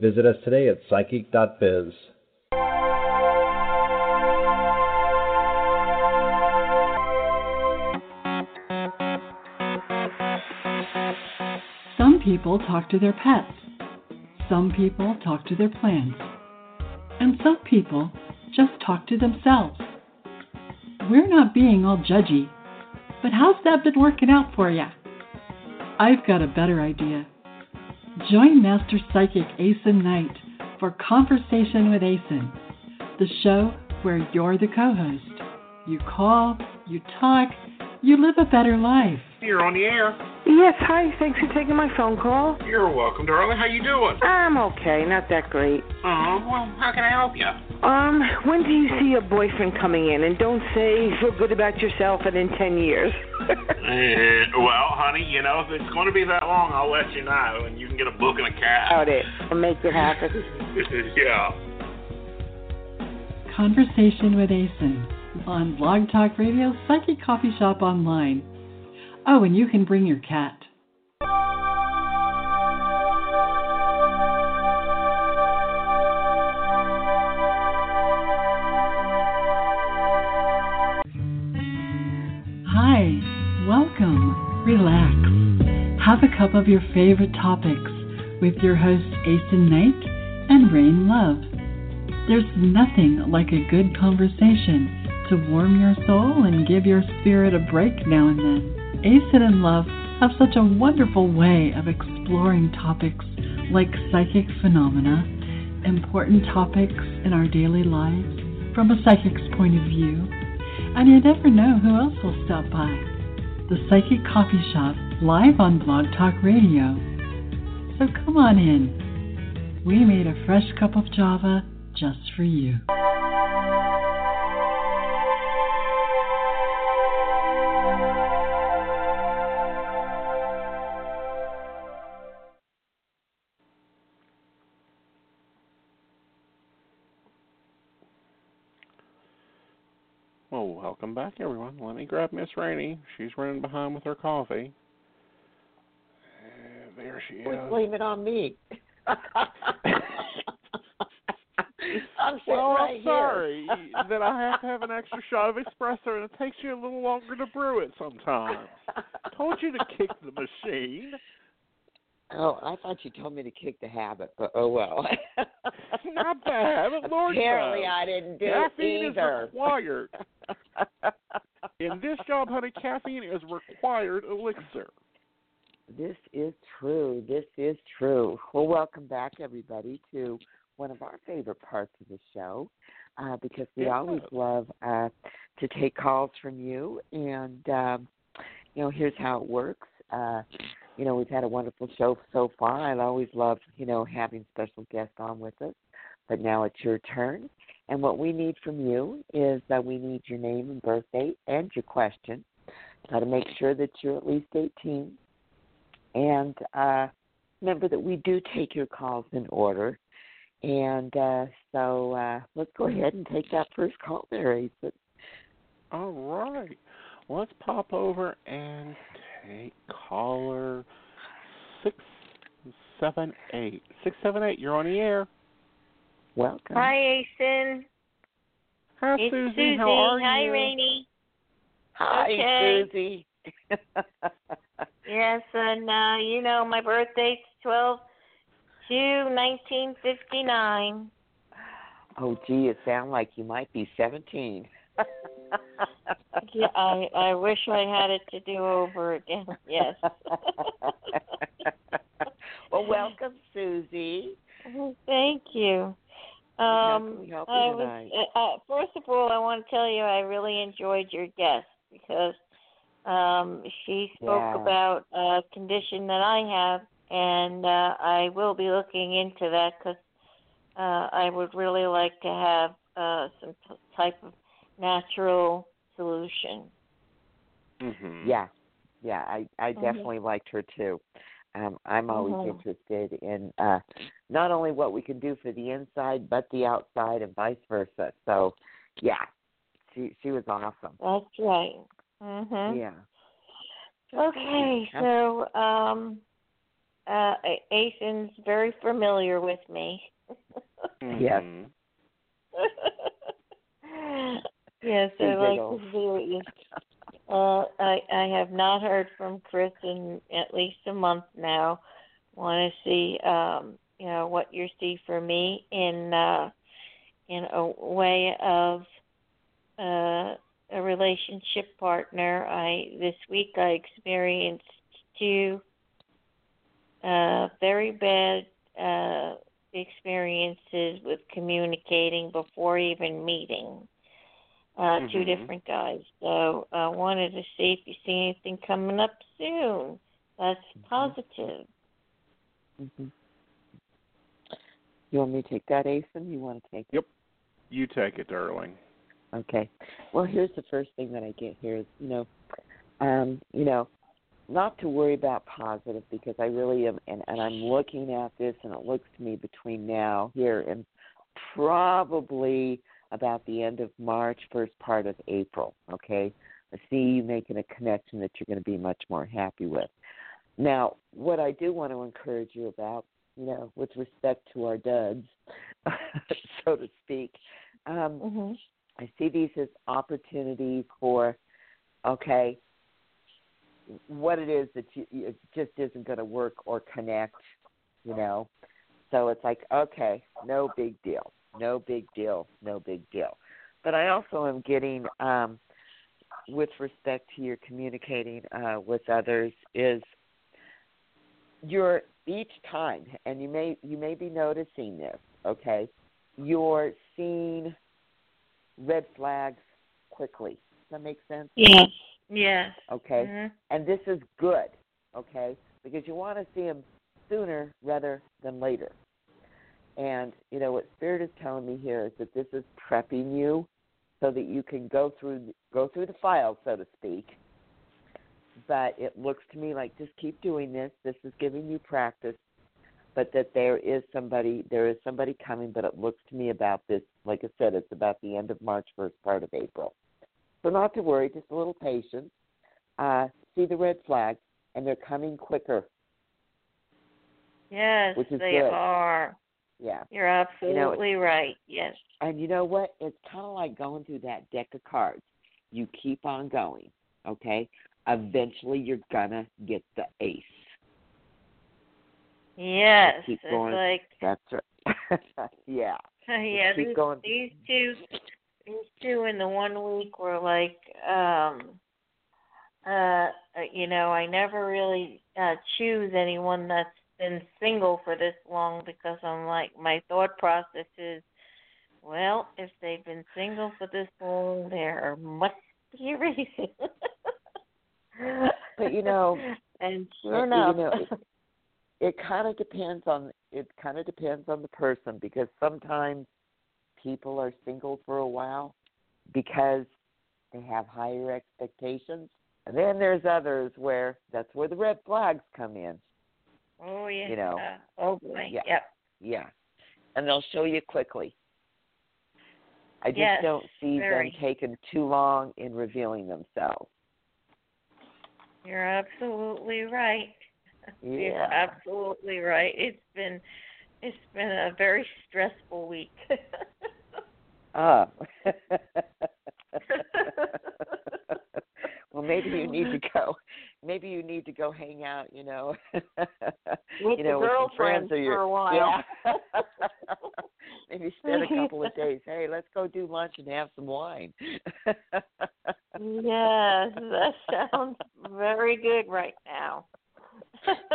Visit us today at psychic.biz. Some people talk to their pets. Some people talk to their plants. And some people just talk to themselves. We're not being all judgy, but how's that been working out for you? I've got a better idea. Join Master Psychic Aeson Knight for Conversation with Aeson, the show where you're the co host. You call, you talk, you live a better life. You're on the air. Yes, hi. Thanks for taking my phone call. You're welcome, darling. How you doing? I'm okay, not that great. Oh, well, how can I help you? Um, when do you see your boyfriend coming in? And don't say feel good about yourself and in ten years. Uh, well, honey, you know, if it's going to be that long, I'll let you know, and you can get a book and a cab. Out it. I'll make it happen. yeah. Conversation with Aeson on Blog Talk Radio, Psychic Coffee Shop Online. Oh, and you can bring your cat. Cup of your favorite topics with your hosts Aeson Knight and Raine Love. There's nothing like a good conversation to warm your soul and give your spirit a break now and then. Aeson and Love have such a wonderful way of exploring topics like psychic phenomena, important topics in our daily lives from a psychic's point of view, and you never know who else will stop by. The Psychic Coffee Shop, live on Blog Talk Radio. So come on in. We made a fresh cup of Java just for you. Well, welcome back, everyone. Let me grab Miss Rainey. She's running behind with her coffee. She is. Well, blame it on me. I'm Well, right I'm sorry that I have to have an extra shot of espresso, and it takes you a little longer to brew it sometimes. Told you to kick the machine. Oh, I thought you told me to kick the habit, but oh well. Not the habit, Lord Apparently, knows. I didn't do Caffeine it either. is required. In this job, honey, caffeine is required elixir. This is true. This is true. Well, welcome back, everybody, to one of our favorite parts of the show, uh, because we Yeah. always love uh, to take calls from you. And um, you know, here's how it works. Uh, you know, we've had a wonderful show so far. I always love, you know, having special guests on with us. But now it's your turn. And what we need from you is that we need your name and birth date and your question. Got to make sure that you're at least 18. And uh, remember that we do take your calls in order. And uh, so uh, let's go ahead and take that first call there, Ace. All right. Let's pop over and take caller six seven eight. Six seven eight, you're on the air. Welcome. Hi, Aeson. Hi, it's Susie. Susie. How are Hi, you? Rainey. Hi, Okay. Susie. Yes, and uh, you know my birthday's twelve two nineteen fifty nine. oh, gee, it sounds like you might be 17. Yeah, I I wish I had it to do over again. Yes. well, welcome, Susie. Thank you. How Um, can we help you I was uh, uh, first of all, I want to tell you I really enjoyed your guest because um, she spoke Yeah. about a condition that I have, and uh, I will be looking into that because uh, I would really like to have uh, some t- type of natural solution. Mm-hmm. Yeah, yeah, I I Mhm. definitely liked her too. Um, I'm always Mhm. interested in uh, not only what we can do for the inside, but the outside, and vice versa. So, yeah, she she was awesome. That's right. Mhm. Yeah. Okay, so um, uh, A- Aeson's very familiar with me. Yes. Mhm. yes, I like giggles. to hear you. Uh, I I have not heard from Chris in at least a month now. Want to see um, you know what you see for me in uh, in a way of uh, a relationship partner. I this week I experienced two uh, very bad uh, experiences with communicating before even meeting. Uh, Two Mhm. different guys. So I wanted to see if you see anything coming up soon. That's positive. hmm You want me to take that, Aeson? You want to take it? Yep. You take it, darling. Okay. Well, here's the first thing that I get here is, you know, um, you know, not to worry about positive because I really am, and, and I'm looking at this, and it looks to me between now here and probably about the end of March, first part of April. Okay, I see you making a connection that you're going to be much more happy with. Now, what I do want to encourage you about, you know, with respect to our duds, so to speak, um, Mm-hmm. I see these as opportunities for, okay, what it is that you, it just isn't going to work or connect, you know. So it's like, okay, no big deal, no big deal, no big deal. But I also am getting, um, with respect to your communicating uh, with others, is you're each time, and you may you may be noticing this, okay, you're seeing red flags quickly. Does that make sense? Yes. Yes. Okay. Mhm. And this is good, okay? Because you want to see them sooner rather than later. And you know what Spirit is telling me here is that this is prepping you so that you can go through go through the files, so to speak. But it looks to me like just keep doing this. This is giving you practice. But that there is somebody there is somebody coming, but it looks to me about this, like I said, it's about the end of March, first part of April. So not to worry, just a little patience. Uh, see the red flags, and they're coming quicker. Yes, Which is they good. are. Yeah. You're absolutely right. Yes. And you know what? It's kind of like going through that deck of cards. You keep on going, okay? Eventually, you're gonna get the ace. Yes. keep it's going. like That's right. yeah. yeah, keep these, going. these two these two in the one week were like um uh you know, I never really uh choose anyone that's been single for this long because I'm like my thought process is well, if they've been single for this long there must be a reason. But you know, and Uh, sure you enough know, it, kind of depends on it kind of depends on the person because sometimes people are single for a while because they have higher expectations and then there's others where that's where the red flags come in Oh yeah. you know. Uh, oh boy. Yeah. Yep. yeah and they'll show you quickly. I just Yes, don't see very. them taking too long in revealing themselves. You're absolutely right. You're Yeah. absolutely right. It's been it's been a very stressful week. Ah. well, maybe you need to go. Maybe you need to go hang out. You know, With you know, with some friends or your for a while. Maybe spend a couple of days. Hey, let's go do lunch and have some wine. yes, that sounds very good right now.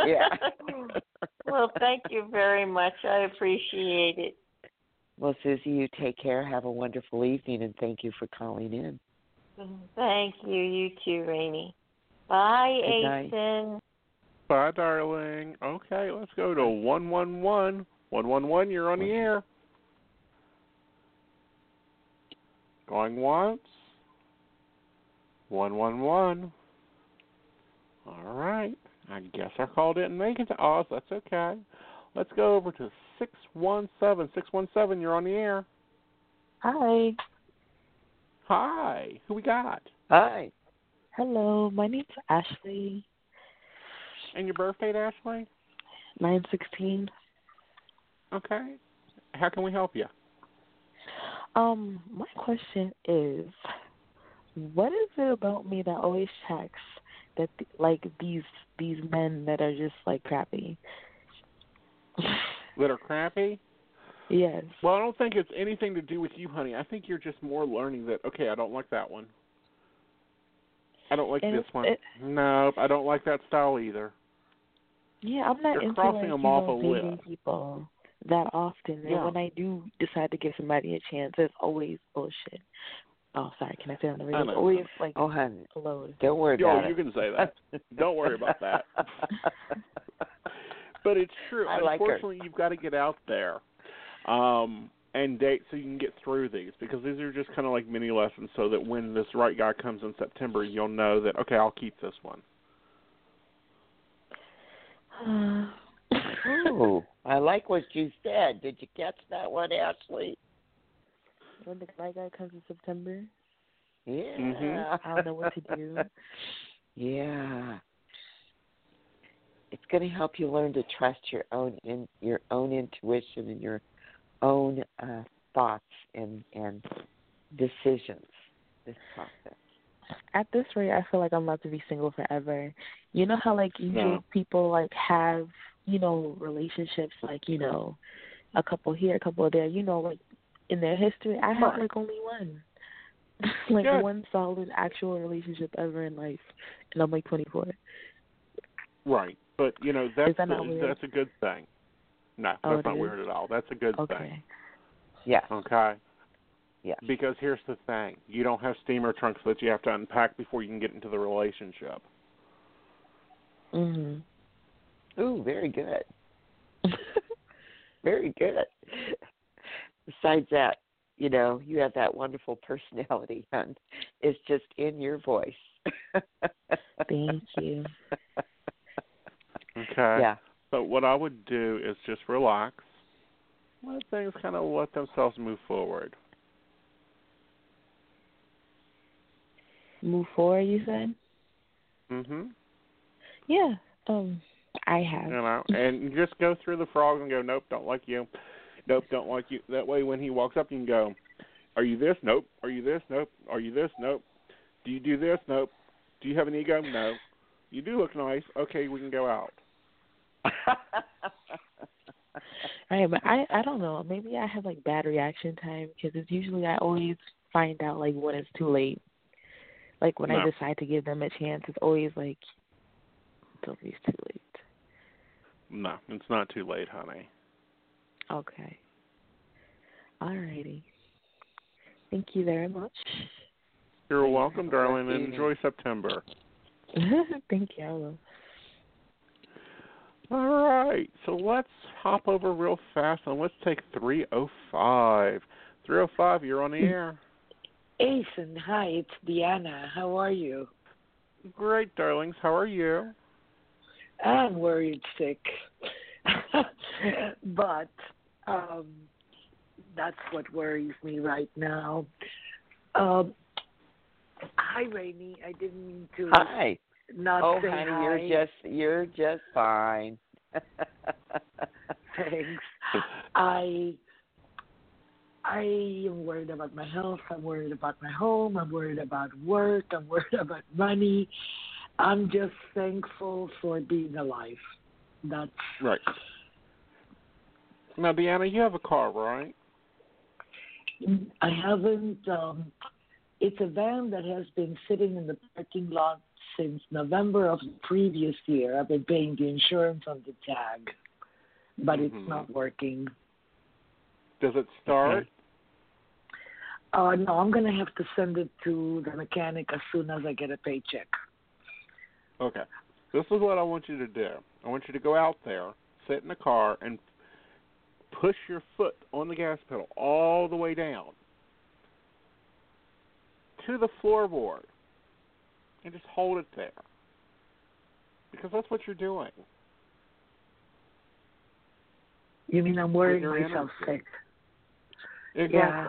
Yeah. well, thank you very much. I appreciate it. Well, Susie, you take care. Have a wonderful evening, and thank you for calling in. Thank you. You too, Rainey. Bye, Good night. Aeson. Bye, darling. Okay, let's go to one one one. One one one. You're on the air. Going once. One one one. All right. I guess our call didn't make it to Oz. That's okay. Let's go over to six one seven. Six one seven. You're on the air. Hi. Hi. Who we got? Hi. Hello, my name's Ashley. And your birthday, Ashley? Nine sixteen. Okay. How can we help you? Um, my question is, what is it about me that always checks like these these men that are just like crappy? That are crappy? Yes. Well, I don't think it's anything to do with you, honey. I think you're just more learning that. Okay, I don't like that one. I don't like And this one. it- no, I don't like that style either. Yeah, I'm not You're into crossing like, them you off a list. people that often. Yeah. And when I do decide to give somebody a chance, it's always bullshit. Oh, sorry. Can I say it on the radio? know. It's always like Oh, honey, load. don't worry Yo, about you it. can say that. don't worry about that. But it's true. I like her. Unfortunately, you've got to get out there um, and date so you can get through these because these are just kind of like mini lessons so that when this right guy comes in September, you'll know that, okay, I'll keep this one. Ooh, I like what you said. Did you catch that one, Ashley? When the guy guy comes in September, Yeah. Mhm. I don't know what to do. yeah. It's going to help you learn to trust your own in your own intuition and your own uh, thoughts and and decisions. This process. At this rate, I feel like I'm about to be single forever. You know how like usually No. people like have you know relationships like you know a couple here, a couple there. You know like in their history, I have Right. like only one, like Good. one solid actual relationship ever in life, and I'm like 24. Right, but you know that's that a, not weird? that's a good thing. No, Oh, that's not is? weird at all. That's a good thing. Okay. Yes. Okay. Yes. Because here's the thing: you don't have steamer trunks that you have to unpack before you can get into the relationship. Mhm. Ooh, very good. very good. Besides that, you know, you have that wonderful personality, and it's just in your voice. Thank you. Okay. Yeah. So what I would do is just relax, let things kind of let themselves move forward. Move forward, you said? Mhm. Yeah. Um, I have. You know, and just go through the frogs and go, nope, don't like you. Nope, don't like you. That way, when he walks up, you can go, are you this? Nope. Are you this? Nope. Are you this? Nope. Do you do this? Nope. Do you have an ego? No. You do look nice. Okay, we can go out. Right, but I I don't know. Maybe I have like bad reaction time because it's usually I always find out like when it's too late. Like when I decide to give them a chance, it's always like it's always too late. No, it's not too late, honey. Okay. Alrighty. Thank you very much. You're welcome, darling, and enjoy September. Thank you. I will. All right, so let's hop over real fast and let's take 305. 305, you're on the air. Aeson, hi, it's Deanna. How are you? Great, darlings. How are you? I'm worried sick. but Um, that's what worries me right now. Um, hi, Rainey. I didn't mean to. Hi. Not oh, say honey, hi. you're just you're just fine. Thanks. I I am worried about my health. I'm worried about my home. I'm worried about work. I'm worried about money. I'm just thankful for being alive. That's Right. Now, Deanna, you have a car, right? I haven't. Um, it's a van that has been sitting in the parking lot since November of the previous year. I've been paying the insurance on the tag, but Mhm. it's not working. Does it start? Uh, no, I'm gonna have to send it to the mechanic as soon as I get a paycheck. Okay. This is what I want you to do. I want you to go out there, sit in the car, and push your foot on the gas pedal all the way down to the floorboard and just hold it there. Because that's what you're doing. You mean I'm worrying myself energy. sick? Exactly. Yeah.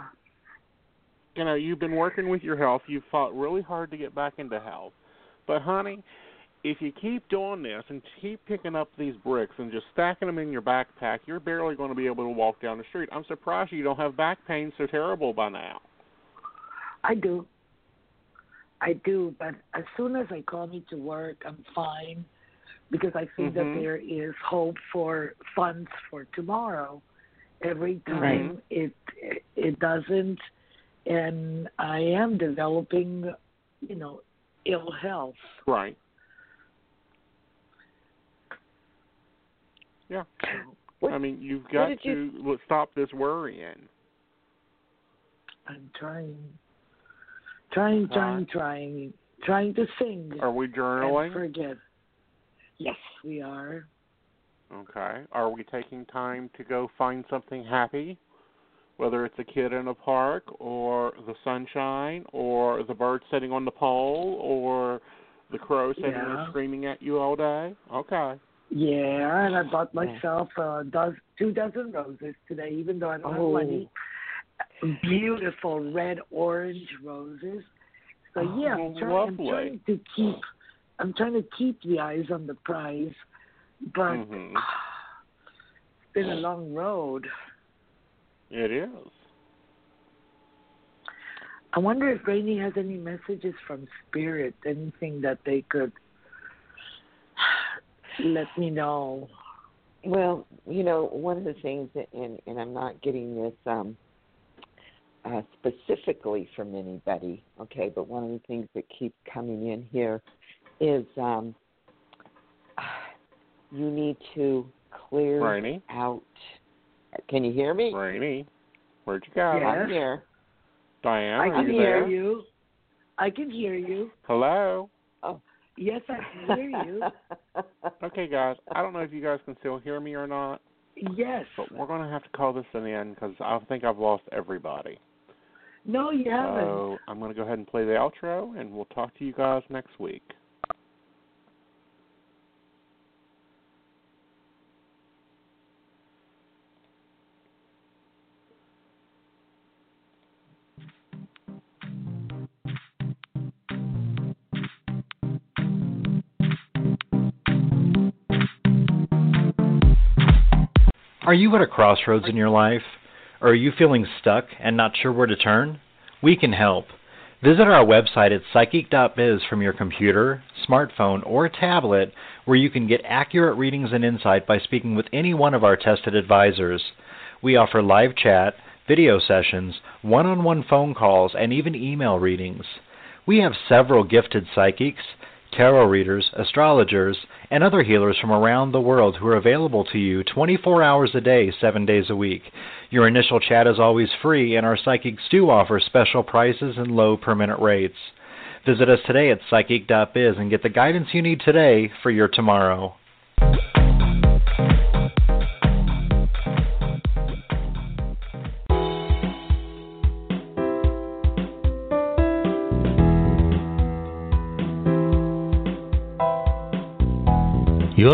You know, you've been working with your health. You've fought really hard to get back into health. But, honey, if you keep doing this and keep picking up these bricks and just stacking them in your backpack, you're barely going to be able to walk down the street. I'm surprised you don't have back pain so terrible by now. I do. I do, but as soon as I come into work, I'm fine because I think Mhm. that there is hope for funds for tomorrow. Every time Right. it it doesn't, and I am developing, you know, ill health. Right. Yeah. I mean, you've got did you- to stop this worrying. I'm trying, trying, uh-huh. trying, trying, trying to sing. Are we journaling? And forget. Yes, we are. Okay. Are we taking time to go find something happy? Whether it's a kid in a park or the sunshine or the bird sitting on the pole or the crow sitting there Yeah. screaming at you all day? Okay. Yeah, and I bought myself a dozen, two dozen roses today, even though I don't Oh. have money. Beautiful red orange roses. So yeah, I'm, Oh, trying, I'm trying to keep. I'm trying to keep the eyes on the prize, but Mhm. it's been a long road. It is. I wonder if Rainey has any messages from Spirit, anything that they could let me know. Well, you know, one of the things, that, and and I'm not getting this um, uh, specifically from anybody, okay, but one of the things that keeps coming in here is um, you need to clear Rainey? out. Can you hear me? Rainey, where'd you go? I'm here. Diane, I are can you hear there? you. I can hear you. Hello. Yes, I can hear you. Okay, guys. I don't know if you guys can still hear me or not, yes. but we're going to have to call this an end because I think I've lost everybody. No, you haven't. So I'm going to go ahead and play the outro, and we'll talk to you guys next week. Are you at a crossroads in your life? Or are you feeling stuck and not sure where to turn? We can help. Visit our website at psychic.biz from your computer, smartphone, or tablet where you can get accurate readings and insight by speaking with any one of our tested advisors. We offer live chat, video sessions, one on one phone calls, and even email readings. We have several gifted psychics, tarot readers, astrologers, and other healers from around the world who are available to you 24 hours a day, 7 days a week. Your initial chat is always free, and our psychics do offer special prices and low per minute rates. Visit us today at psychic.biz and get the guidance you need today for your tomorrow.